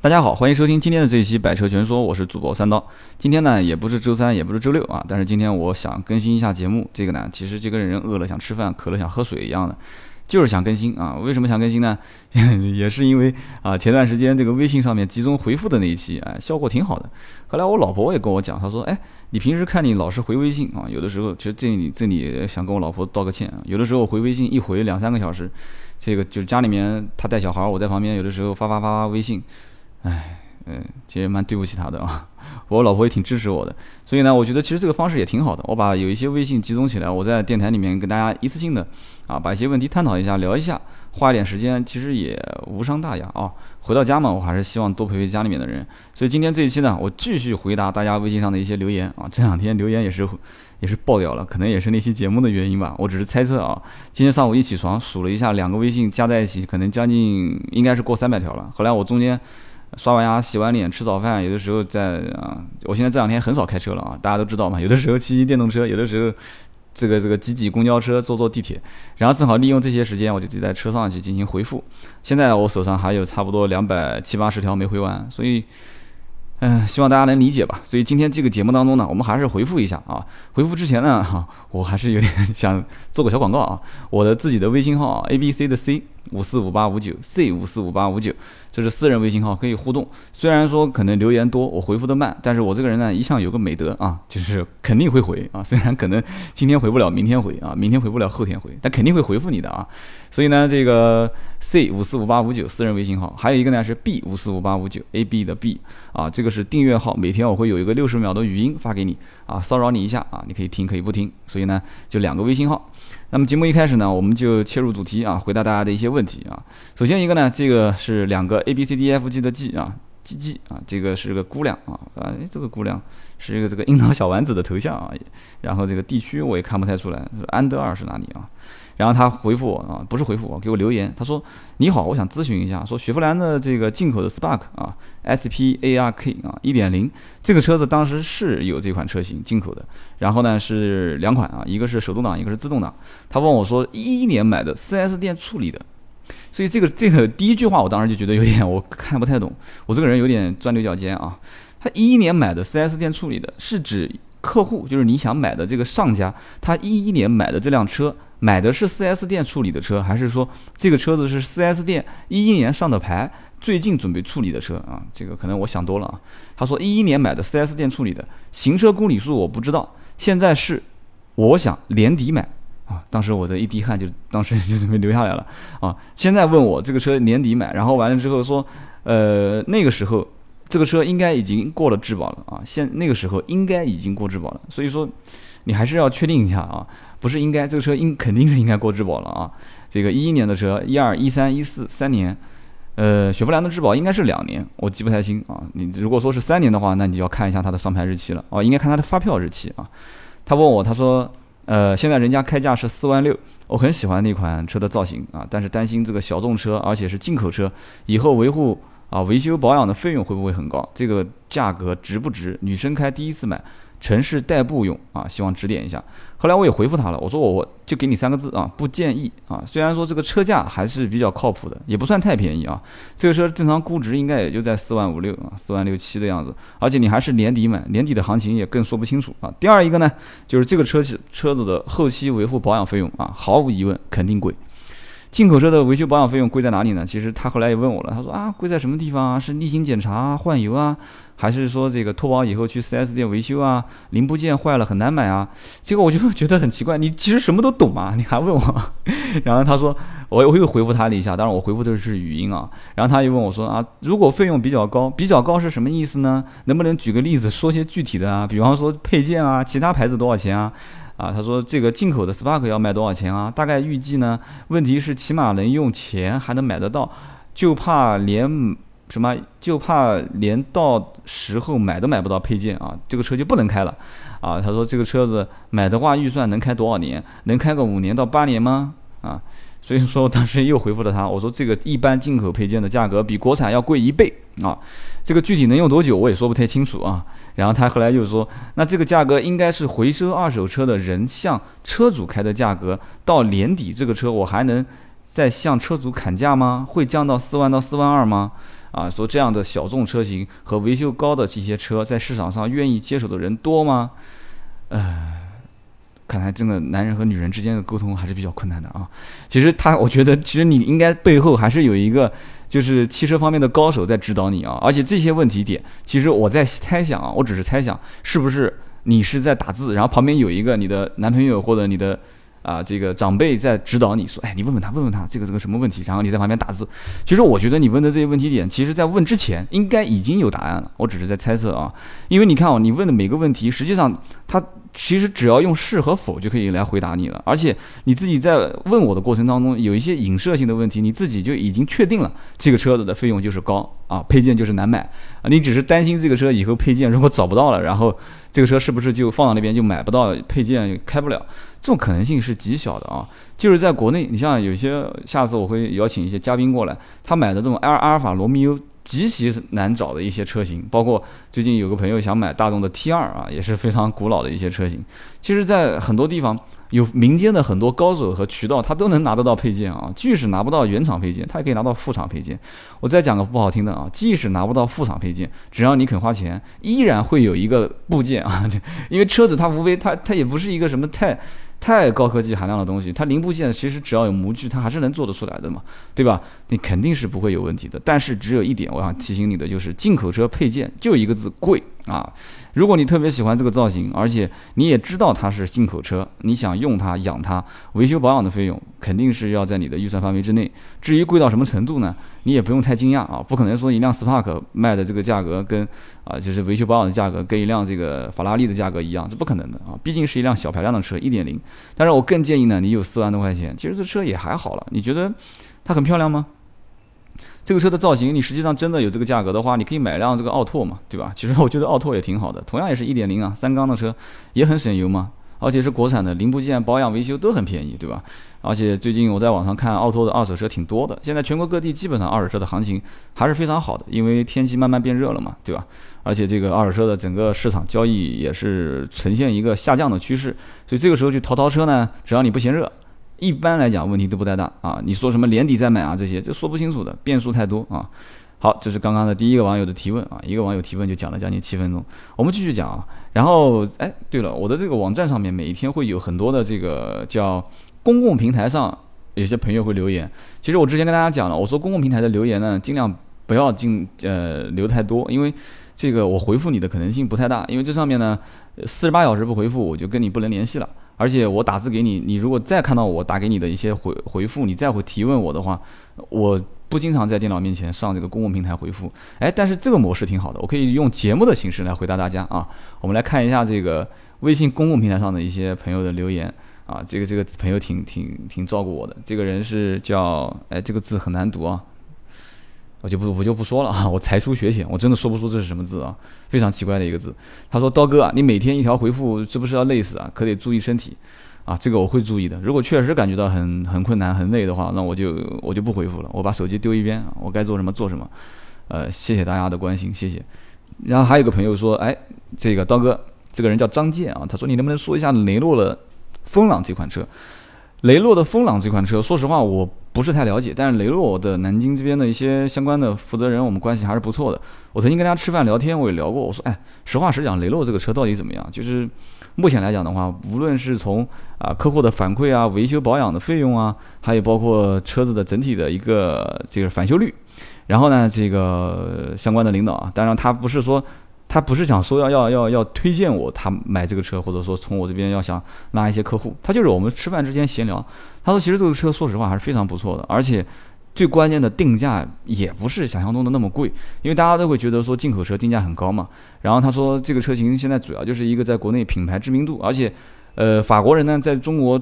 大家好，欢迎收听今天的这一期《百车全说》，我是主播三刀。今天呢，也不是周三，也不是周六啊，但是今天我想更新一下节目。这个呢，其实就跟人饿了想吃饭，渴了想喝水一样的，就是想更新啊。为什么想更新呢？也是因为啊，前段时间这个微信上面集中回复的那一期，哎，效果挺好的。后来我老婆也跟我讲，她说，哎，你平时看你老是回微信啊，有的时候其实这里这里想跟我老婆道个歉啊，有的时候回微信一回两三个小时，这个就是家里面她带小孩，我在旁边，有的时候发发发发微信，哎。嗯，其实蛮对不起他的啊，我老婆也挺支持我的，所以呢，我觉得其实这个方式也挺好的。我把有一些微信集中起来，我在电台里面跟大家一次性的啊，把一些问题探讨一下，聊一下，花一点时间，其实也无伤大雅啊。回到家嘛，我还是希望多陪陪家里面的人。所以今天这一期呢，我继续回答大家微信上的一些留言啊。这两天留言也是 也是爆掉了，可能也是那期节目的原因吧，我只是猜测啊。今天上午一起床数了一下，两个微信加在一起，可能将近应该是过三百条了。后来我中间。刷完牙、洗完脸、吃早饭，有的时候在啊，我现在这两天很少开车了啊，大家都知道嘛。有的时候骑骑电动车，有的时候这个这个挤挤公交车、坐坐地铁，然后正好利用这些时间，我就就在车上去进行回复。现在我手上还有差不多两百七八十条没回完，所以。嗯，希望大家能理解吧。所以今天这个节目当中呢，我们还是回复一下啊。回复之前呢，哈，我还是有点想做个小广告啊。我的自己的微信号 A B C 的 C 五四五八五九 C 五四五八五九，这是私人微信号，可以互动。虽然说可能留言多，我回复的慢，但是我这个人呢，一向有个美德啊，就是肯定会回啊。虽然可能今天回不了，明天回啊，明天回不了，后天回，但肯定会回复你的啊。所以呢，这个 C 五四五八五九私人微信号，还有一个呢是 B 五四五八五九 A B 的 B 啊，这个是订阅号，每天我会有一个六十秒的语音发给你啊，骚扰你一下啊，你可以听可以不听。所以呢，就两个微信号。那么节目一开始呢，我们就切入主题啊，回答大家的一些问题啊。首先一个呢，这个是两个 A B C D F G 的 G 啊，G G 啊，这个是个姑娘啊，哎，这个姑娘是一个这个樱桃小丸子的头像啊，然后这个地区我也看不太出来，安德尔是哪里啊？然后他回复我啊，不是回复我，给我留言。他说：“你好，我想咨询一下，说雪佛兰的这个进口的 Spark 啊，S P A R K 啊，一点零这个车子当时是有这款车型进口的，然后呢是两款啊，一个是手动挡，一个是自动挡。他问我说，一一年买的，4S 店处理的，所以这个这个第一句话我当时就觉得有点 我看不太懂，我这个人有点钻牛角尖啊。他一一年买的，4S 店处理的是指客户，就是你想买的这个上家，他一一年买的这辆车。”买的是 4S 店处理的车，还是说这个车子是 4S 店一一年上的牌，最近准备处理的车啊？这个可能我想多了啊。他说一一年买的 4S 店处理的，行车公里数我不知道。现在是我想年底买啊，当时我的一滴汗就当时就准备流下来了啊。现在问我这个车年底买，然后完了之后说，呃，那个时候这个车应该已经过了质保了啊，现那个时候应该已经过质保了，所以说你还是要确定一下啊。不是应该这个车应肯定是应该过质保了啊！这个一一年的车，一二一三一四三年，呃，雪佛兰的质保应该是两年，我记不太清啊。你如果说是三年的话，那你就要看一下它的上牌日期了哦，应该看它的发票日期啊。他问我，他说，呃，现在人家开价是四万六，我很喜欢那款车的造型啊，但是担心这个小众车，而且是进口车，以后维护啊维修保养的费用会不会很高？这个价格值不值？女生开第一次买。城市代步用啊，希望指点一下。后来我也回复他了，我说我就给你三个字啊，不建议啊。虽然说这个车价还是比较靠谱的，也不算太便宜啊。这个车正常估值应该也就在四万五六啊，四万六七的样子。而且你还是年底买，年底的行情也更说不清楚啊。第二一个呢，就是这个车子车子的后期维护保养费用啊，毫无疑问肯定贵。进口车的维修保养费用贵在哪里呢？其实他后来也问我了，他说啊，贵在什么地方啊？是例行检查啊、换油啊？还是说这个脱保以后去 4S 店维修啊，零部件坏了很难买啊？结果我就觉得很奇怪，你其实什么都懂嘛，你还问我？然后他说，我我又回复他了一下，当然我回复的是语音啊。然后他又问我说啊，如果费用比较高，比较高是什么意思呢？能不能举个例子，说些具体的啊？比方说配件啊，其他牌子多少钱啊？啊，他说这个进口的 Spark 要卖多少钱啊？大概预计呢？问题是起码能用钱还能买得到，就怕连。什么就怕连到时候买都买不到配件啊，这个车就不能开了啊。他说这个车子买的话，预算能开多少年？能开个五年到八年吗？啊，所以说当时又回复了他，我说这个一般进口配件的价格比国产要贵一倍啊。这个具体能用多久我也说不太清楚啊。然后他后来又说，那这个价格应该是回收二手车的人向车主开的价格，到年底这个车我还能。再向车主砍价吗？会降到四万到四万二吗？啊，说这样的小众车型和维修高的这些车，在市场上愿意接手的人多吗？呃，看来真的男人和女人之间的沟通还是比较困难的啊。其实他，我觉得其实你应该背后还是有一个就是汽车方面的高手在指导你啊。而且这些问题点，其实我在猜想啊，我只是猜想，是不是你是在打字，然后旁边有一个你的男朋友或者你的。啊，这个长辈在指导你说，哎，你问问他，问问他这个这个什么问题，然后你在旁边打字。其实我觉得你问的这些问题点，其实在问之前应该已经有答案了，我只是在猜测啊。因为你看哦，你问的每个问题，实际上他其实只要用是和否就可以来回答你了。而且你自己在问我的过程当中，有一些影射性的问题，你自己就已经确定了这个车子的费用就是高啊，配件就是难买啊。你只是担心这个车以后配件如果找不到了，然后这个车是不是就放到那边就买不到配件，开不了。这种可能性是极小的啊，就是在国内，你像有些，下次我会邀请一些嘉宾过来，他买的这种 L 阿尔法罗密欧极其难找的一些车型，包括最近有个朋友想买大众的 T 二啊，也是非常古老的一些车型。其实，在很多地方。有民间的很多高手和渠道，他都能拿得到配件啊。即使拿不到原厂配件，他也可以拿到副厂配件。我再讲个不好听的啊，即使拿不到副厂配件，只要你肯花钱，依然会有一个部件啊。因为车子它无非它它也不是一个什么太。太高科技含量的东西，它零部件其实只要有模具，它还是能做得出来的嘛，对吧？你肯定是不会有问题的。但是只有一点，我想提醒你的就是，进口车配件就一个字贵啊！如果你特别喜欢这个造型，而且你也知道它是进口车，你想用它养它，维修保养的费用肯定是要在你的预算范围之内。至于贵到什么程度呢？你也不用太惊讶啊，不可能说一辆 Spark 卖的这个价格跟啊就是维修保养的价格跟一辆这个法拉利的价格一样，这不可能的啊！毕竟是一辆小排量的车，一点零。但是我更建议呢，你有四万多块钱，其实这车也还好了。你觉得它很漂亮吗？这个车的造型，你实际上真的有这个价格的话，你可以买辆这个奥拓嘛，对吧？其实我觉得奥拓也挺好的，同样也是一点零啊，三缸的车也很省油嘛，而且是国产的，零部件保养维修都很便宜，对吧？而且最近我在网上看奥拓的二手车挺多的，现在全国各地基本上二手车的行情还是非常好的，因为天气慢慢变热了嘛，对吧？而且这个二手车的整个市场交易也是呈现一个下降的趋势，所以这个时候去淘淘车呢，只要你不嫌热，一般来讲问题都不太大啊。你说什么年底再买啊这些，这说不清楚的，变数太多啊。好，这是刚刚的第一个网友的提问啊，一个网友提问就讲了将近七分钟，我们继续讲啊。然后哎，对了，我的这个网站上面每一天会有很多的这个叫。公共平台上有些朋友会留言，其实我之前跟大家讲了，我说公共平台的留言呢，尽量不要进呃留太多，因为这个我回复你的可能性不太大，因为这上面呢四十八小时不回复我就跟你不能联系了，而且我打字给你，你如果再看到我打给你的一些回回复，你再会提问我的话，我不经常在电脑面前上这个公共平台回复，哎，但是这个模式挺好的，我可以用节目的形式来回答大家啊，我们来看一下这个微信公共平台上的一些朋友的留言。啊，这个这个朋友挺挺挺照顾我的。这个人是叫哎，这个字很难读啊，我就不我就不说了啊，我才疏学浅，我真的说不出这是什么字啊，非常奇怪的一个字。他说刀哥啊，你每天一条回复，是不是要累死啊？可得注意身体啊。这个我会注意的。如果确实感觉到很很困难、很累的话，那我就我就不回复了，我把手机丢一边，我该做什么做什么。呃，谢谢大家的关心，谢谢。然后还有个朋友说，哎，这个刀哥，这个人叫张健啊，他说你能不能说一下雷诺的？风朗这款车，雷诺的风朗这款车，说实话我不是太了解，但是雷诺的南京这边的一些相关的负责人，我们关系还是不错的。我曾经跟他吃饭聊天，我也聊过，我说，哎，实话实讲，雷诺这个车到底怎么样？就是目前来讲的话，无论是从啊客户的反馈啊、维修保养的费用啊，还有包括车子的整体的一个这个返修率，然后呢，这个相关的领导啊，当然他不是说。他不是想说要要要要推荐我他买这个车，或者说从我这边要想拉一些客户，他就是我们吃饭之间闲聊。他说其实这个车说实话还是非常不错的，而且最关键的定价也不是想象中的那么贵，因为大家都会觉得说进口车定价很高嘛。然后他说这个车型现在主要就是一个在国内品牌知名度，而且呃法国人呢在中国。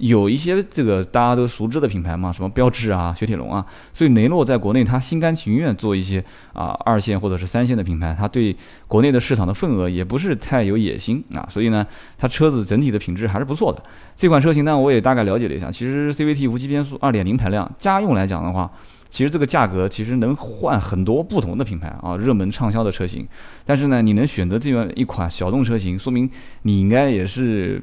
有一些这个大家都熟知的品牌嘛，什么标致啊、雪铁龙啊，所以雷诺在国内他心甘情愿做一些啊二线或者是三线的品牌，他对国内的市场的份额也不是太有野心啊，所以呢，它车子整体的品质还是不错的。这款车型呢，我也大概了解了一下，其实 CVT 无级变速2.0排量，家用来讲的话，其实这个价格其实能换很多不同的品牌啊，热门畅销的车型。但是呢，你能选择这样一款小众车型，说明你应该也是。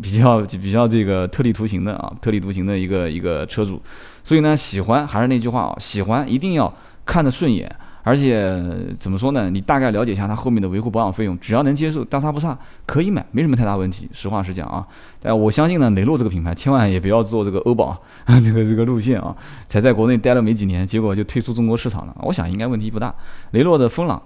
比较比较这个特立独行的啊，特立独行的一个一个车主，所以呢，喜欢还是那句话啊，喜欢一定要看得顺眼。而且怎么说呢？你大概了解一下它后面的维护保养费用，只要能接受，大差不差，可以买，没什么太大问题。实话实讲啊，但我相信呢，雷诺这个品牌千万也不要做这个 欧宝这个这个路线啊，才在国内待了没几年，结果就退出中国市场了。我想应该问题不大。雷诺的风朗。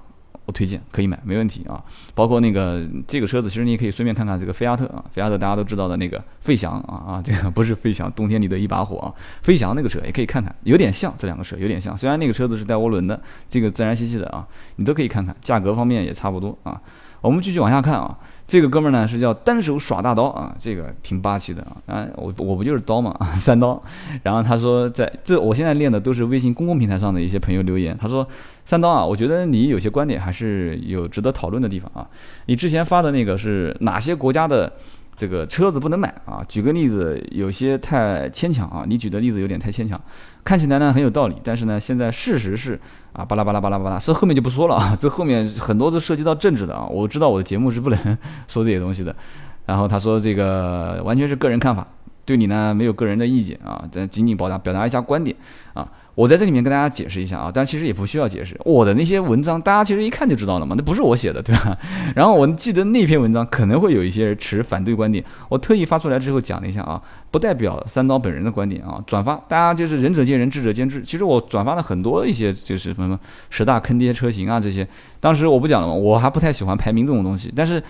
我推荐可以买，没问题啊。包括那个这个车子，其实你也可以顺便看看这个菲亚特啊，菲亚特大家都知道的那个费翔啊啊，这个不是费翔，冬天里的一把火啊，费翔那个车也可以看看，有点像这两个车，有点像。虽然那个车子是带涡轮的，这个自然吸气的啊，你都可以看看，价格方面也差不多啊。我们继续往下看啊。这个哥们儿呢是叫单手耍大刀啊，这个挺霸气的啊！啊，我我不就是刀嘛，三刀。然后他说，在这我现在练的都是微信公共平台上的一些朋友留言。他说，三刀啊，我觉得你有些观点还是有值得讨论的地方啊。你之前发的那个是哪些国家的？这个车子不能买啊！举个例子，有些太牵强啊！你举的例子有点太牵强，看起来呢很有道理，但是呢，现在事实是啊，巴拉巴拉巴拉巴拉，这后面就不说了啊，这后面很多都涉及到政治的啊，我知道我的节目是不能 说这些东西的。然后他说这个完全是个人看法，对你呢没有个人的意见啊，但仅仅表达表达一下观点啊。我在这里面跟大家解释一下啊，但其实也不需要解释，我的那些文章大家其实一看就知道了嘛，那不是我写的，对吧？然后我记得那篇文章可能会有一些人持反对观点，我特意发出来之后讲了一下啊，不代表三刀本人的观点啊，转发大家就是仁者见仁，智者见智。其实我转发了很多一些就是什么十大坑爹车型啊这些，当时我不讲了嘛，我还不太喜欢排名这种东西，但是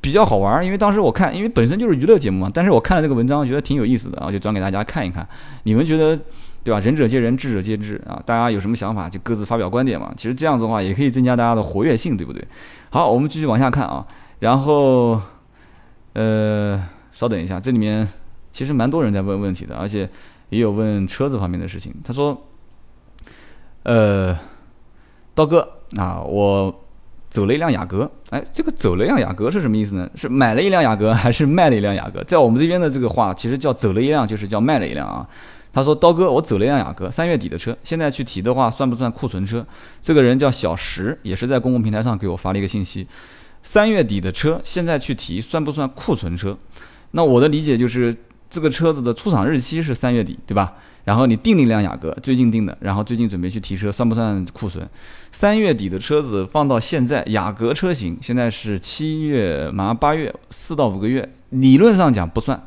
比较好玩，因为当时我看，因为本身就是娱乐节目嘛，但是我看了这个文章，觉得挺有意思的啊，就转给大家看一看，你们觉得？对吧？仁者见仁，智者见智啊！大家有什么想法就各自发表观点嘛。其实这样子的话，也可以增加大家的活跃性，对不对？好，我们继续往下看啊。然后，呃，稍等一下，这里面其实蛮多人在问问题的，而且也有问车子方面的事情。他说：“呃，刀哥啊，我走了一辆雅阁。哎，这个走了一辆雅阁是什么意思呢？是买了一辆雅阁，还是卖了一辆雅阁？在我们这边的这个话，其实叫走了一辆，就是叫卖了一辆啊。”他说：“刀哥，我走了一辆雅阁，三月底的车，现在去提的话，算不算库存车？”这个人叫小石，也是在公共平台上给我发了一个信息：“三月底的车，现在去提，算不算库存车？”那我的理解就是，这个车子的出厂日期是三月底，对吧？然后你订了一辆雅阁，最近订的，然后最近准备去提车，算不算库存？三月底的车子放到现在，雅阁车型现在是七月，马上八月，四到五个月，理论上讲不算。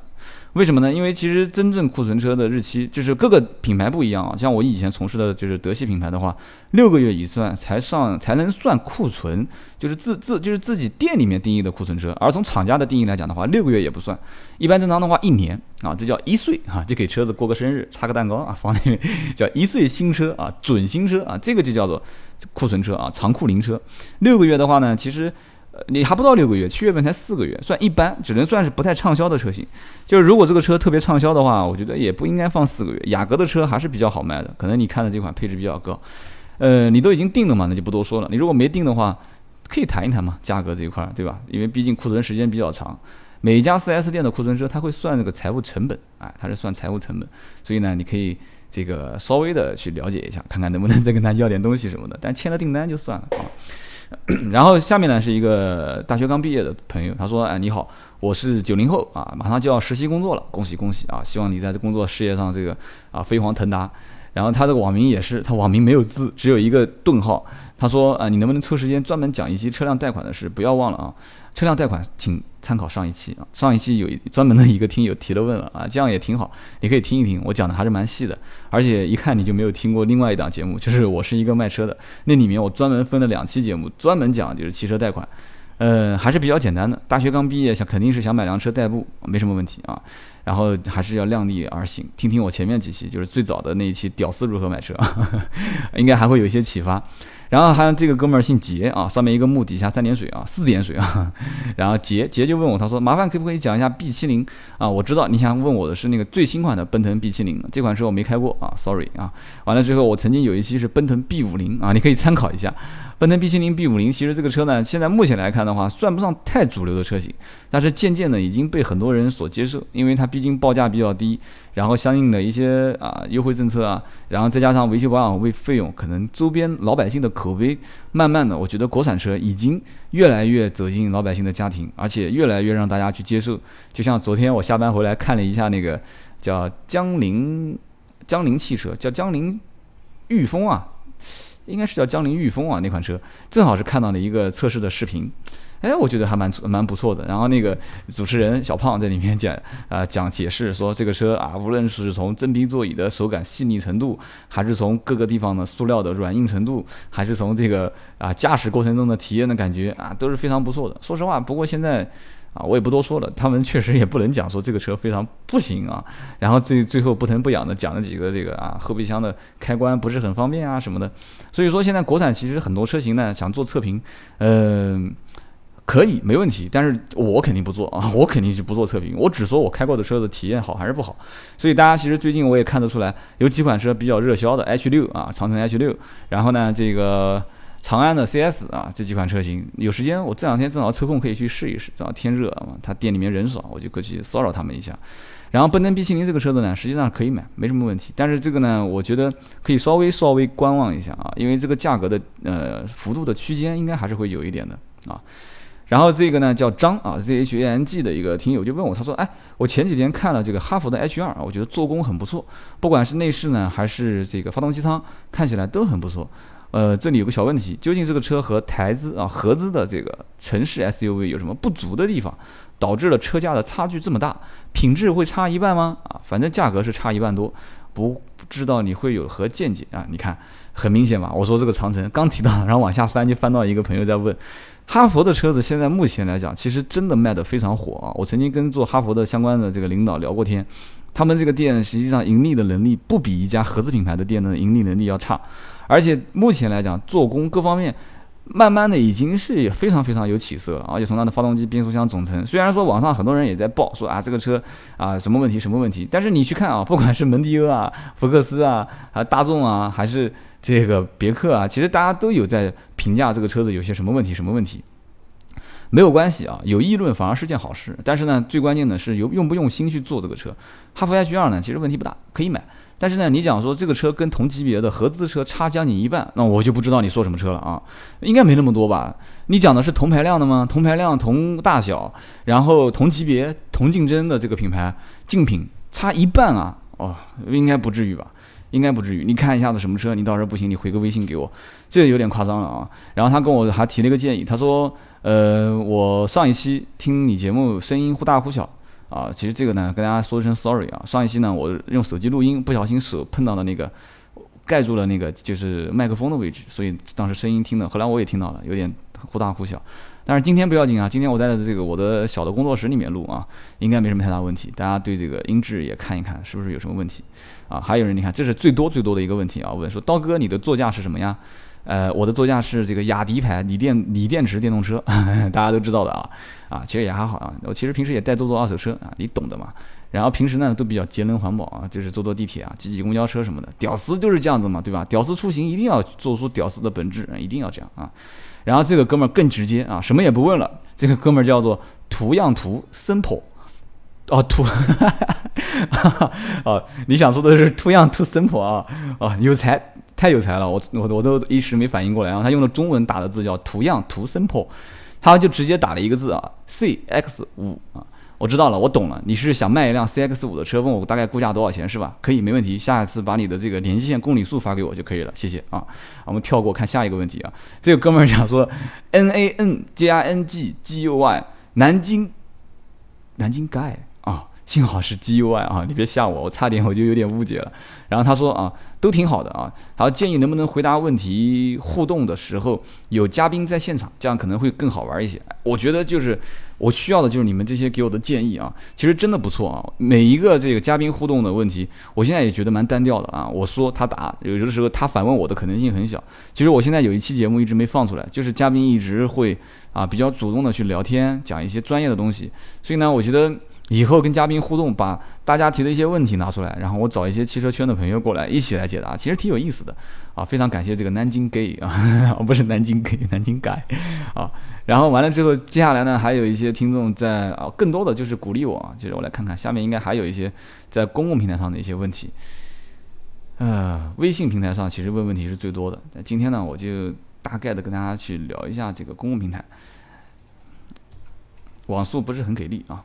为什么呢？因为其实真正库存车的日期就是各个品牌不一样啊。像我以前从事的就是德系品牌的话，六个月一算才上才能算库存，就是自自就是自己店里面定义的库存车。而从厂家的定义来讲的话，六个月也不算。一般正常的话，一年啊，这叫一岁啊，就给车子过个生日，插个蛋糕啊，放里面 叫一岁新车啊，准新车啊，这个就叫做库存车啊，长库龄车。六个月的话呢，其实。你还不到六个月，七月份才四个月，算一般，只能算是不太畅销的车型。就是如果这个车特别畅销的话，我觉得也不应该放四个月。雅阁的车还是比较好卖的，可能你看的这款配置比较高。呃，你都已经定了嘛，那就不多说了。你如果没定的话，可以谈一谈嘛，价格这一块，对吧？因为毕竟库存时间比较长，每一家 4S 店的库存车它会算这个财务成本，哎，它是算财务成本，所以呢，你可以这个稍微的去了解一下，看看能不能再跟他要点东西什么的。但签了订单就算了啊。然后下面呢是一个大学刚毕业的朋友，他说：“哎，你好，我是九零后啊，马上就要实习工作了，恭喜恭喜啊！希望你在这工作事业上这个啊飞黄腾达。”然后他的网名也是，他网名没有字，只有一个顿号。他说：“啊，你能不能抽时间专门讲一期车辆贷款的事？不要忘了啊，车辆贷款请参考上一期啊，上一期有专门的一个听友提了问了啊，这样也挺好，你可以听一听，我讲的还是蛮细的，而且一看你就没有听过另外一档节目，就是我是一个卖车的，那里面我专门分了两期节目，专门讲就是汽车贷款。”呃，还是比较简单的。大学刚毕业，想肯定是想买辆车代步，没什么问题啊。然后还是要量力而行，听听我前面几期，就是最早的那一期《屌丝如何买车》，应该还会有一些启发。然后还有这个哥们儿姓杰啊，上面一个木底下三点水啊，四点水啊。然后杰杰就问我，他说麻烦可不可以讲一下 B 七零啊？我知道你想问我的是那个最新款的奔腾 B 七零，这款车我没开过啊，sorry 啊。完了之后，我曾经有一期是奔腾 B 五零啊，你可以参考一下。奔腾 B 七零 B 五零，其实这个车呢，现在目前来看的话，算不上太主流的车型，但是渐渐的已经被很多人所接受，因为它毕竟报价比较低。然后相应的一些啊优惠政策啊，然后再加上维修保养费费用，可能周边老百姓的口碑，慢慢的，我觉得国产车已经越来越走进老百姓的家庭，而且越来越让大家去接受。就像昨天我下班回来看了一下那个叫江铃江铃汽车，叫江铃御风啊，应该是叫江铃御风啊那款车，正好是看到了一个测试的视频。哎，我觉得还蛮蛮不错的。然后那个主持人小胖在里面讲啊讲解释说，这个车啊，无论是从真皮座椅的手感细腻程度，还是从各个地方的塑料的软硬程度，还是从这个啊驾驶过程中的体验的感觉啊，都是非常不错的。说实话，不过现在啊，我也不多说了，他们确实也不能讲说这个车非常不行啊。然后最最后不疼不痒的讲了几个这个啊后备箱的开关不是很方便啊什么的。所以说现在国产其实很多车型呢想做测评，嗯。可以没问题，但是我肯定不做啊，我肯定是不做测评，我只说我开过的车的体验好还是不好。所以大家其实最近我也看得出来，有几款车比较热销的 H 六啊，长城 H 六，然后呢这个长安的 CS 啊，这几款车型，有时间我这两天正好抽空可以去试一试，正好天热啊，他店里面人少，我就过去骚扰他们一下。然后奔腾 B 七零这个车子呢，实际上可以买，没什么问题，但是这个呢，我觉得可以稍微稍微观望一下啊，因为这个价格的呃幅度的区间应该还是会有一点的啊。然后这个呢叫张啊，Z H A N G 的一个听友就问我，他说：“哎，我前几天看了这个哈弗的 H 二啊，我觉得做工很不错，不管是内饰呢，还是这个发动机舱，看起来都很不错。呃，这里有个小问题，究竟这个车和台资啊合资的这个城市 S U V 有什么不足的地方，导致了车价的差距这么大？品质会差一半吗？啊，反正价格是差一半多，不知道你会有何见解啊？你看，很明显嘛，我说这个长城刚提到，然后往下翻就翻到一个朋友在问。”哈佛的车子现在目前来讲，其实真的卖得非常火啊！我曾经跟做哈佛的相关的这个领导聊过天，他们这个店实际上盈利的能力不比一家合资品牌的店的盈利能力要差，而且目前来讲，做工各方面慢慢的已经是非常非常有起色了，而且从它的发动机、变速箱总成，虽然说网上很多人也在报说啊这个车啊什么问题什么问题，但是你去看啊，不管是蒙迪欧啊、福克斯啊、啊大众啊，还是这个别克啊，其实大家都有在评价这个车子有些什么问题，什么问题，没有关系啊，有议论反而是件好事。但是呢，最关键的是有用不用心去做这个车。哈弗 H 二呢，其实问题不大，可以买。但是呢，你讲说这个车跟同级别的合资车差将近一半，那我就不知道你说什么车了啊？应该没那么多吧？你讲的是同排量的吗？同排量、同大小，然后同级别、同竞争的这个品牌竞品差一半啊？哦，应该不至于吧？应该不至于，你看一下子什么车，你到时候不行，你回个微信给我，这个有点夸张了啊。然后他跟我还提了一个建议，他说，呃，我上一期听你节目声音忽大忽小啊，其实这个呢跟大家说一声 sorry 啊，上一期呢我用手机录音，不小心手碰到了那个盖住了那个就是麦克风的位置，所以当时声音听的，后来我也听到了，有点忽大忽小。但是今天不要紧啊，今天我在这个我的小的工作室里面录啊，应该没什么太大问题。大家对这个音质也看一看，是不是有什么问题啊？还有人，你看，这是最多最多的一个问题啊，问说刀哥，你的座驾是什么呀？呃，我的座驾是这个雅迪牌锂电锂电池电动车，大家都知道的啊啊，其实也还好啊。我其实平时也带坐坐二手车啊，你懂的嘛。然后平时呢都比较节能环保啊，就是坐坐地铁啊，挤挤公交车什么的。屌丝就是这样子嘛，对吧？屌丝出行一定要做出屌丝的本质，一定要这样啊。然后这个哥们儿更直接啊，什么也不问了。这个哥们儿叫做图样图 simple，哦图，哈 哈哦你想说的是图样图 simple 啊？哦有才，太有才了，我我我都一时没反应过来啊。他用的中文打的字叫图样图 simple，他就直接打了一个字啊，CX 五啊。我知道了，我懂了。你是想卖一辆 CX 五的车，问我大概估价多少钱是吧？可以，没问题。下一次把你的这个联系线公里数发给我就可以了，谢谢啊。我们跳过看下一个问题啊。这个哥们儿讲说，N A N J I N G G U Y 南京，南京 guy，幸好是 G U Y 啊，你别吓我，我差点我就有点误解了。然后他说啊，都挺好的啊。然后建议能不能回答问题互动的时候有嘉宾在现场，这样可能会更好玩一些。我觉得就是。我需要的就是你们这些给我的建议啊，其实真的不错啊。每一个这个嘉宾互动的问题，我现在也觉得蛮单调的啊。我说他答，有的时候他反问我的可能性很小。其实我现在有一期节目一直没放出来，就是嘉宾一直会啊比较主动的去聊天，讲一些专业的东西。所以呢，我觉得。以后跟嘉宾互动，把大家提的一些问题拿出来，然后我找一些汽车圈的朋友过来一起来解答，其实挺有意思的啊！非常感谢这个南京 gay 啊，不是南京 gay，南京改啊。然后完了之后，接下来呢，还有一些听众在啊，更多的就是鼓励我啊。接着我来看看下面应该还有一些在公共平台上的一些问题。呃，微信平台上其实问问题是最多的，那今天呢，我就大概的跟大家去聊一下这个公共平台。网速不是很给力啊。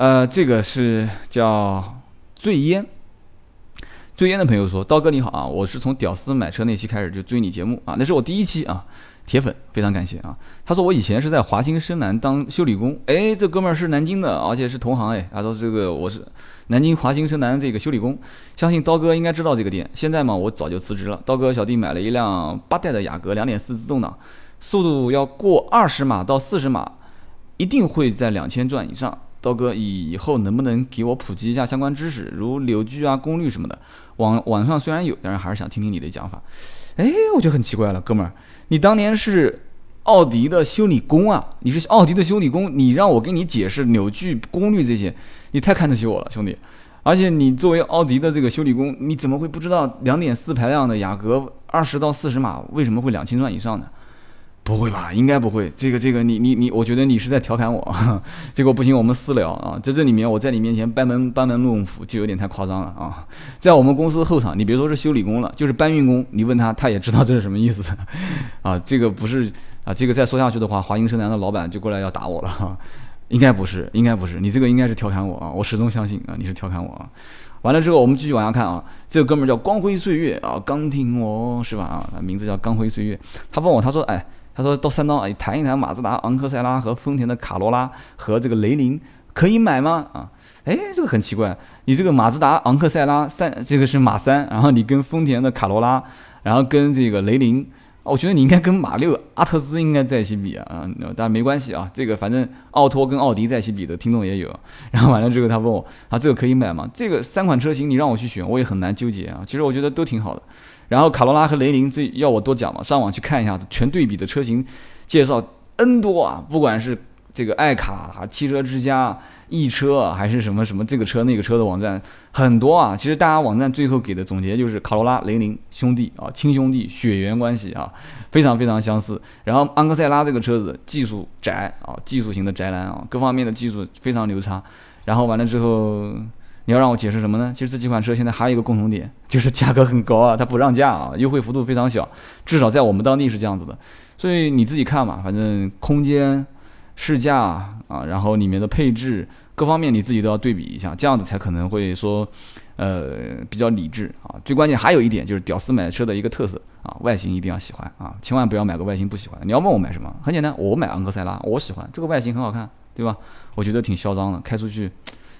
呃，这个是叫醉烟。醉烟的朋友说：“刀哥你好啊，我是从屌丝买车那期开始就追你节目啊，那是我第一期啊，铁粉，非常感谢啊。”他说：“我以前是在华兴深南当修理工，哎，这哥们儿是南京的，而且是同行哎。他说这个我是南京华兴深南这个修理工，相信刀哥应该知道这个店。现在嘛，我早就辞职了。刀哥小弟买了一辆八代的雅阁，两点四自动挡，速度要过二十码到四十码，一定会在两千转以上。”刀哥，以后能不能给我普及一下相关知识，如扭矩啊、功率什么的？网网上虽然有，但是还是想听听你的讲法。哎，我就很奇怪了，哥们儿，你当年是奥迪的修理工啊？你是奥迪的修理工，你让我给你解释扭矩、功率这些，你太看得起我了，兄弟。而且你作为奥迪的这个修理工，你怎么会不知道两点四排量的雅阁二十到四十码为什么会两千转以上呢？不会吧？应该不会。这个这个，你你你，我觉得你是在调侃我。这个不行，我们私聊啊。在这里面，我在你面前班门班门弄斧，就有点太夸张了啊。在我们公司后场，你别说是修理工了，就是搬运工，你问他，他也知道这是什么意思 啊。这个不是啊，这个再说下去的话，华英深南的老板就过来要打我了哈。应该不是，应该不是，你这个应该是调侃我啊。我始终相信啊，你是调侃我啊。完了之后，我们继续往下看啊。这个哥们儿叫光辉岁月啊，刚听我是吧啊？名字叫刚辉岁月。他问我，他说，哎。他说到三刀，哎，谈一谈马自达昂克赛拉和丰田的卡罗拉和这个雷凌可以买吗？啊，哎，这个很奇怪，你这个马自达昂克赛拉三，这个是马三，然后你跟丰田的卡罗拉，然后跟这个雷凌，我觉得你应该跟马六、阿特兹应该在一起比啊，啊，但没关系啊，这个反正奥拓跟奥迪在一起比的听众也有。然后完了之后，他问我，啊，这个可以买吗？这个三款车型你让我去选，我也很难纠结啊。其实我觉得都挺好的。然后卡罗拉和雷凌，这要我多讲吗？上网去看一下全对比的车型介绍 N 多啊！不管是这个爱卡、汽车之家、易车，还是什么什么这个车那个车的网站很多啊。其实大家网站最后给的总结就是卡罗拉、雷凌兄弟啊，亲兄弟，血缘关系啊，非常非常相似。然后昂克赛拉这个车子技术宅啊，技术型的宅男啊，各方面的技术非常牛叉。然后完了之后。你要让我解释什么呢？其实这几款车现在还有一个共同点，就是价格很高啊，它不让价啊，优惠幅度非常小，至少在我们当地是这样子的。所以你自己看嘛，反正空间、试驾啊，然后里面的配置各方面你自己都要对比一下，这样子才可能会说，呃，比较理智啊。最关键还有一点就是屌丝买车的一个特色啊，外形一定要喜欢啊，千万不要买个外形不喜欢。你要问我买什么？很简单，我买昂克赛拉，我喜欢这个外形很好看，对吧？我觉得挺嚣张的，开出去，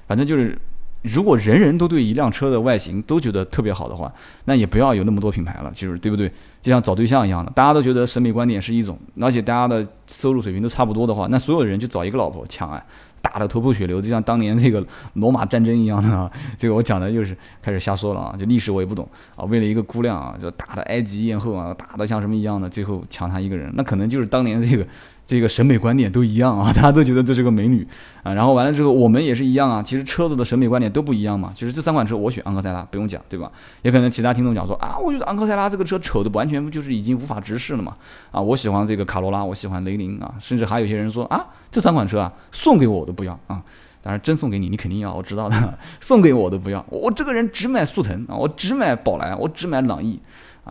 反正就是。如果人人都对一辆车的外形都觉得特别好的话，那也不要有那么多品牌了，其实对不对？就像找对象一样的，大家都觉得审美观点是一种，而且大家的收入水平都差不多的话，那所有人就找一个老婆抢啊，打的头破血流，就像当年这个罗马战争一样的啊。这个我讲的就是开始瞎说了啊，就历史我也不懂啊。为了一个姑娘啊，就打的埃及艳后啊，打的像什么一样的，最后抢她一个人，那可能就是当年这个。这个审美观点都一样啊，大家都觉得这是个美女啊，然后完了之后我们也是一样啊，其实车子的审美观点都不一样嘛。其实这三款车我选昂克赛拉不用讲，对吧？也可能其他听众讲说啊，我觉得昂克赛拉这个车丑的完全就是已经无法直视了嘛。啊，我喜欢这个卡罗拉，我喜欢雷凌啊，甚至还有些人说啊，这三款车啊送给我我都不要啊。当然真送给你你肯定要，我知道的，送给我都不要。我这个人只买速腾啊，我只买宝来，我只买朗逸。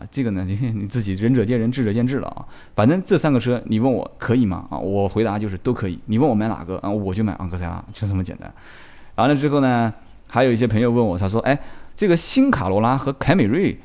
啊，这个呢，你你自己仁者见仁，智者见智了啊。反正这三个车，你问我可以吗？啊，我回答就是都可以。你问我买哪个啊，我就买昂克赛拉，就这么简单。完了之后呢，还有一些朋友问我，他说，哎，这个新卡罗拉和凯美瑞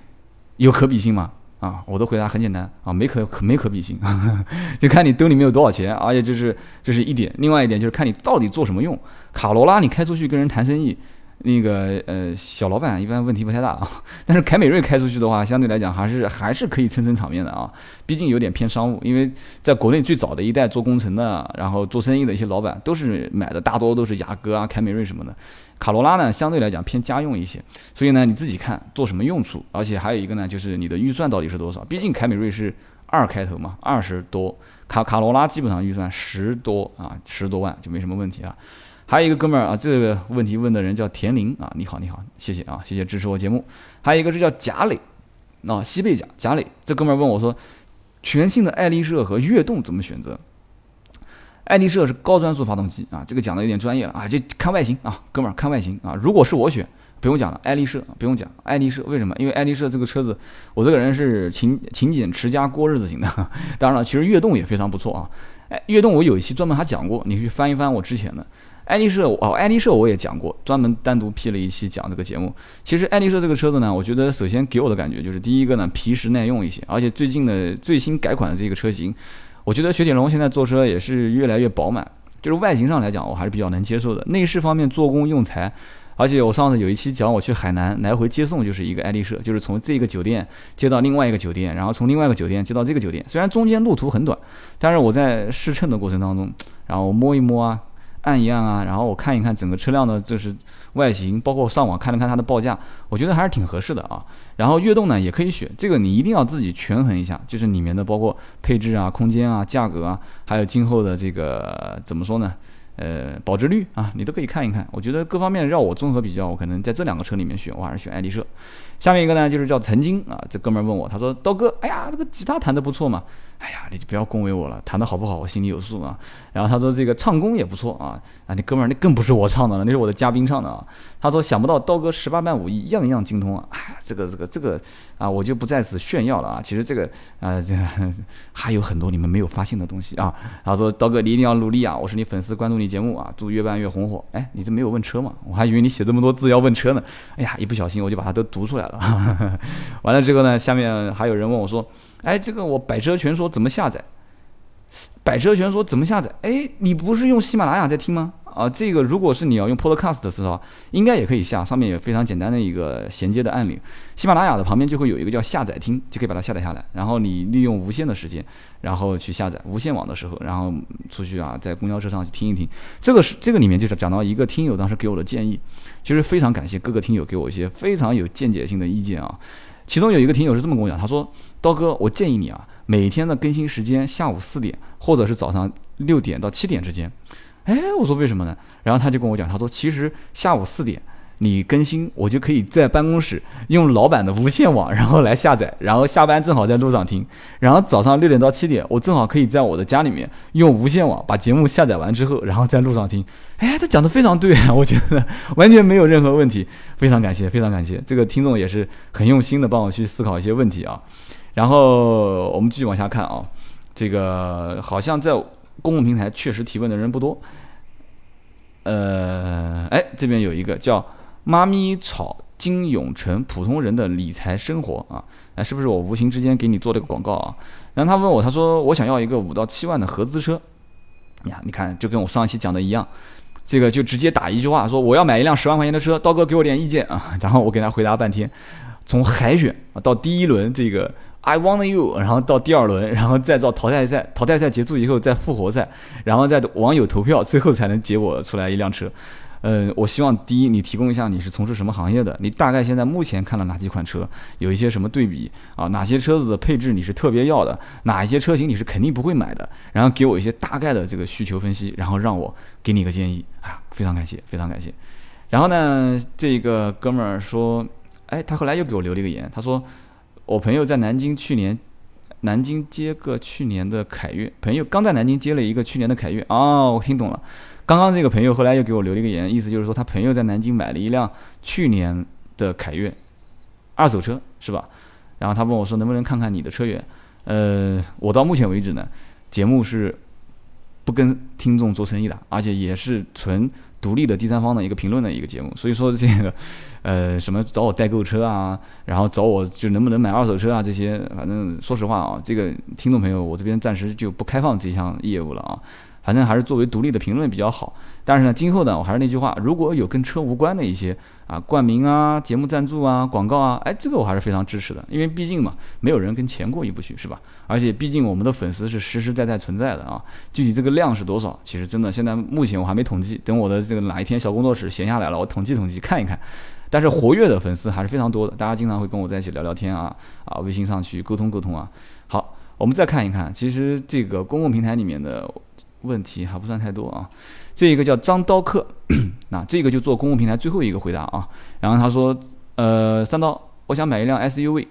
有可比性吗？啊，我的回答很简单啊，没可可没可比性，就看你兜里面有多少钱，而且就是这是一点。另外一点就是看你到底做什么用。卡罗拉你开出去跟人谈生意。那个呃，小老板一般问题不太大啊，但是凯美瑞开出去的话，相对来讲还是还是可以撑撑场面的啊，毕竟有点偏商务。因为在国内最早的一代做工程的，然后做生意的一些老板，都是买的大多都是雅阁啊、凯美瑞什么的。卡罗拉呢，相对来讲偏家用一些，所以呢，你自己看做什么用处，而且还有一个呢，就是你的预算到底是多少。毕竟凯美瑞是二开头嘛，二十多，卡卡罗拉基本上预算十多啊，十多万就没什么问题啊。还有一个哥们儿啊，这个问题问的人叫田林啊，你好你好，谢谢啊，谢谢支持我节目。还有一个是叫贾磊，啊西贝贾贾磊，这哥们儿问我说，全新的爱丽舍和悦动怎么选择？爱丽舍是高转速发动机啊，这个讲的有点专业了啊，就看外形啊，哥们儿看外形啊，如果是我选。不用讲了，爱丽舍不用讲，爱丽舍为什么？因为爱丽舍这个车子，我这个人是勤勤俭持家过日子型的。当然了，其实悦动也非常不错啊。哎，悦动我有一期专门还讲过，你去翻一翻我之前的。爱丽舍哦，爱丽舍我也讲过，专门单独 P 了一期讲这个节目。其实爱丽舍这个车子呢，我觉得首先给我的感觉就是第一个呢，皮实耐用一些，而且最近的最新改款的这个车型，我觉得雪铁龙现在做车也是越来越饱满，就是外形上来讲，我还是比较能接受的。内饰方面，做工用材，而且我上次有一期讲我去海南来回接送，就是一个爱丽舍，就是从这个酒店接到另外一个酒店，然后从另外一个酒店接到这个酒店。虽然中间路途很短，但是我在试乘的过程当中，然后摸一摸啊。按一按啊，然后我看一看整个车辆的就是外形，包括上网看了看它的报价，我觉得还是挺合适的啊。然后悦动呢也可以选，这个你一定要自己权衡一下，就是里面的包括配置啊、空间啊、价格啊，还有今后的这个怎么说呢？呃，保值率啊，你都可以看一看。我觉得各方面让我综合比较，我可能在这两个车里面选，我还是选爱丽舍。下面一个呢，就是叫曾经啊，这哥们儿问我，他说刀哥，哎呀，这个吉他弹得不错嘛。哎呀，你就不要恭维我了，弹得好不好，我心里有数啊。然后他说这个唱功也不错啊，啊，那哥们儿那更不是我唱的了，那是我的嘉宾唱的啊。他说想不到刀哥十八般武艺样样精通啊，哎，这个这个这个啊，我就不在此炫耀了啊。其实这个啊，这 还有很多你们没有发现的东西啊。他说刀哥你一定要努力啊，我是你粉丝，关注你节目啊，祝越办越红火。哎，你这没有问车嘛？我还以为你写这么多字要问车呢。哎呀，一不小心我就把它都读出来了。完了之后呢，下面还有人问我说。哎，这个我百车全说怎么下载？百车全说怎么下载？哎，你不是用喜马拉雅在听吗？啊，这个如果是你要用 Podcast 的时候，应该也可以下，上面有非常简单的一个衔接的按钮。喜马拉雅的旁边就会有一个叫下载听，就可以把它下载下来。然后你利用无线的时间，然后去下载无线网的时候，然后出去啊，在公交车上去听一听。这个是这个里面就是讲到一个听友当时给我的建议，其实非常感谢各个听友给我一些非常有见解性的意见啊。其中有一个听友是这么跟我讲，他说：“刀哥，我建议你啊，每天的更新时间下午四点，或者是早上六点到七点之间。”哎，我说为什么呢？然后他就跟我讲，他说：“其实下午四点。”你更新，我就可以在办公室用老板的无线网，然后来下载，然后下班正好在路上听，然后早上六点到七点，我正好可以在我的家里面用无线网把节目下载完之后，然后在路上听。哎，他讲的非常对啊，我觉得完全没有任何问题，非常感谢，非常感谢这个听众也是很用心的帮我去思考一些问题啊。然后我们继续往下看啊，这个好像在公共平台确实提问的人不多。呃，哎，这边有一个叫。妈咪炒金永成普通人的理财生活啊，哎，是不是我无形之间给你做了个广告啊？然后他问我，他说我想要一个五到七万的合资车，呀，你看就跟我上一期讲的一样，这个就直接打一句话说我要买一辆十万块钱的车，刀哥给我点意见啊。然后我给他回答半天，从海选啊到第一轮这个 I want you，然后到第二轮，然后再到淘汰赛，淘汰赛结束以后再复活赛，然后再网友投票，最后才能结果出来一辆车。嗯，我希望第一，你提供一下你是从事什么行业的，你大概现在目前看了哪几款车，有一些什么对比啊？哪些车子的配置你是特别要的？哪一些车型你是肯定不会买的？然后给我一些大概的这个需求分析，然后让我给你个建议啊！非常感谢，非常感谢。然后呢，这个哥们儿说，哎，他后来又给我留了一个言，他说我朋友在南京去年南京接个去年的凯越，朋友刚在南京接了一个去年的凯越哦，我听懂了。刚刚这个朋友后来又给我留了一个言，意思就是说他朋友在南京买了一辆去年的凯越，二手车是吧？然后他问我说能不能看看你的车源？呃，我到目前为止呢，节目是不跟听众做生意的，而且也是纯独立的第三方的一个评论的一个节目。所以说这个呃什么找我代购车啊，然后找我就能不能买二手车啊这些，反正说实话啊，这个听众朋友我这边暂时就不开放这项业务了啊。反正还是作为独立的评论比较好，但是呢，今后呢，我还是那句话，如果有跟车无关的一些啊冠名啊、节目赞助啊、广告啊，哎，这个我还是非常支持的，因为毕竟嘛，没有人跟钱过意不去，是吧？而且毕竟我们的粉丝是实实在在存在的啊，具体这个量是多少，其实真的现在目前我还没统计，等我的这个哪一天小工作室闲下来了，我统计统计看一看。但是活跃的粉丝还是非常多的，大家经常会跟我在一起聊聊天啊啊，微信上去沟通沟通啊。好，我们再看一看，其实这个公共平台里面的。问题还不算太多啊，这一个叫张刀客，那这个就做公共平台最后一个回答啊。然后他说，呃，三刀，我想买一辆 SUV，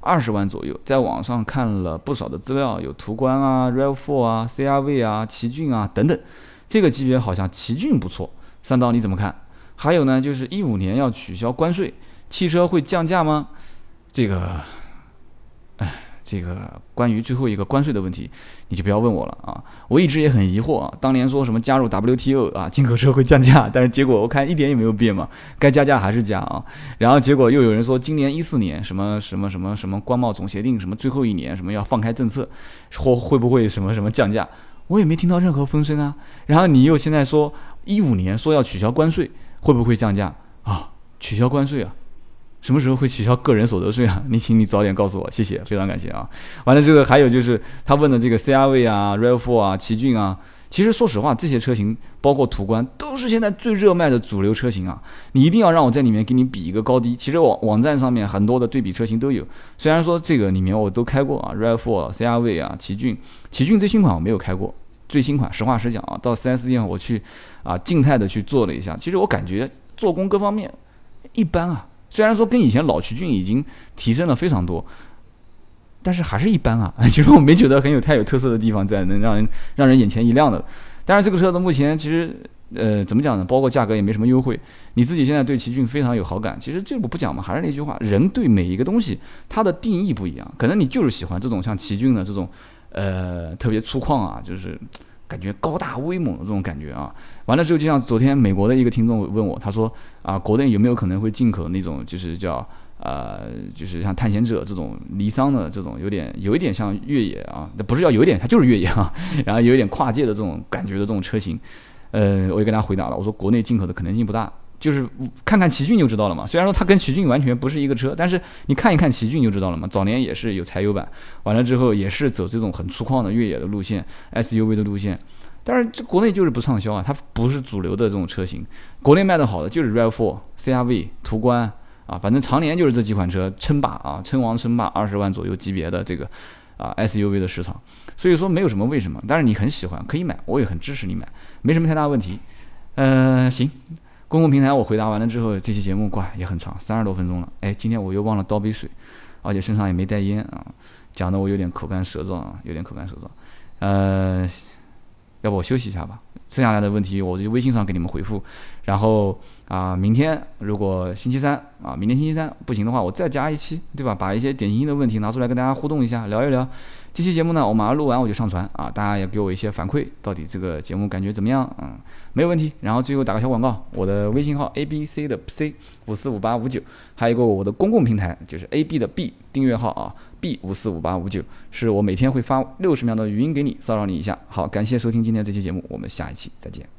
二十万左右，在网上看了不少的资料，有途观啊、RAV4 啊、CRV 啊、奇骏啊等等，这个级别好像奇骏不错，三刀你怎么看？还有呢，就是一五年要取消关税，汽车会降价吗？这个，哎，这个关于最后一个关税的问题，你就不要问我了啊！我一直也很疑惑啊。当年说什么加入 WTO 啊，进口车会降价，但是结果我看一点也没有变嘛，该加价还是加啊。然后结果又有人说今年一四年什么什么什么什么关贸总协定什么最后一年什么要放开政策，或会不会什么什么降价？我也没听到任何风声啊。然后你又现在说一五年说要取消关税。会不会降价啊？取消关税啊？什么时候会取消个人所得税啊？你请你早点告诉我，谢谢，非常感谢啊。完了，这个还有就是他问的这个 CRV 啊、Rav4 啊、奇骏啊，其实说实话，这些车型包括途观都是现在最热卖的主流车型啊。你一定要让我在里面给你比一个高低。其实网网站上面很多的对比车型都有，虽然说这个里面我都开过啊，Rav4、CRV 啊、奇骏，奇骏最新款我没有开过。最新款，实话实讲啊，到 4S 店我去啊，静态的去做了一下，其实我感觉做工各方面一般啊。虽然说跟以前老奇骏已经提升了非常多，但是还是一般啊。其实我没觉得很有太有特色的地方在，能让人让人眼前一亮的。但是这个车子目前其实呃怎么讲呢？包括价格也没什么优惠。你自己现在对奇骏非常有好感，其实这我不讲嘛，还是那句话，人对每一个东西它的定义不一样，可能你就是喜欢这种像奇骏的这种。呃，特别粗犷啊，就是感觉高大威猛的这种感觉啊。完了之后，就像昨天美国的一个听众问我，他说啊，国内有没有可能会进口那种，就是叫呃，就是像探险者这种尼桑的这种，有点有一点像越野啊，那不是叫有点，它就是越野啊，然后有一点跨界的这种感觉的这种车型。呃，我也跟他回答了，我说国内进口的可能性不大。就是看看奇骏就知道了嘛。虽然说它跟奇骏完全不是一个车，但是你看一看奇骏就知道了嘛。早年也是有柴油版，完了之后也是走这种很粗犷的越野的路线，SUV 的路线。但是这国内就是不畅销啊，它不是主流的这种车型。国内卖的好的就是 RAV4、CRV、途观啊，反正常年就是这几款车称霸啊，称王称霸，二十万左右级别的这个啊 SUV 的市场。所以说没有什么为什么，但是你很喜欢可以买，我也很支持你买，没什么太大问题。嗯，行。公共平台我回答完了之后，这期节目挂也很长，三十多分钟了。哎，今天我又忘了倒杯水，而且身上也没带烟啊，讲的我有点口干舌燥啊，有点口干舌燥。呃，要不我休息一下吧，剩下来的问题我就微信上给你们回复。然后啊，明天如果星期三啊，明天星期三不行的话，我再加一期，对吧？把一些典型的问题拿出来跟大家互动一下，聊一聊。这期节目呢，我马上录完我就上传啊，大家也给我一些反馈，到底这个节目感觉怎么样？嗯，没有问题。然后最后打个小广告，我的微信号 A B C 的 C 五四五八五九，还有一个我的公共平台就是 A B 的 B 订阅号啊，B 五四五八五九，是我每天会发六十秒的语音给你，骚扰你一下。好，感谢收听今天这期节目，我们下一期再见。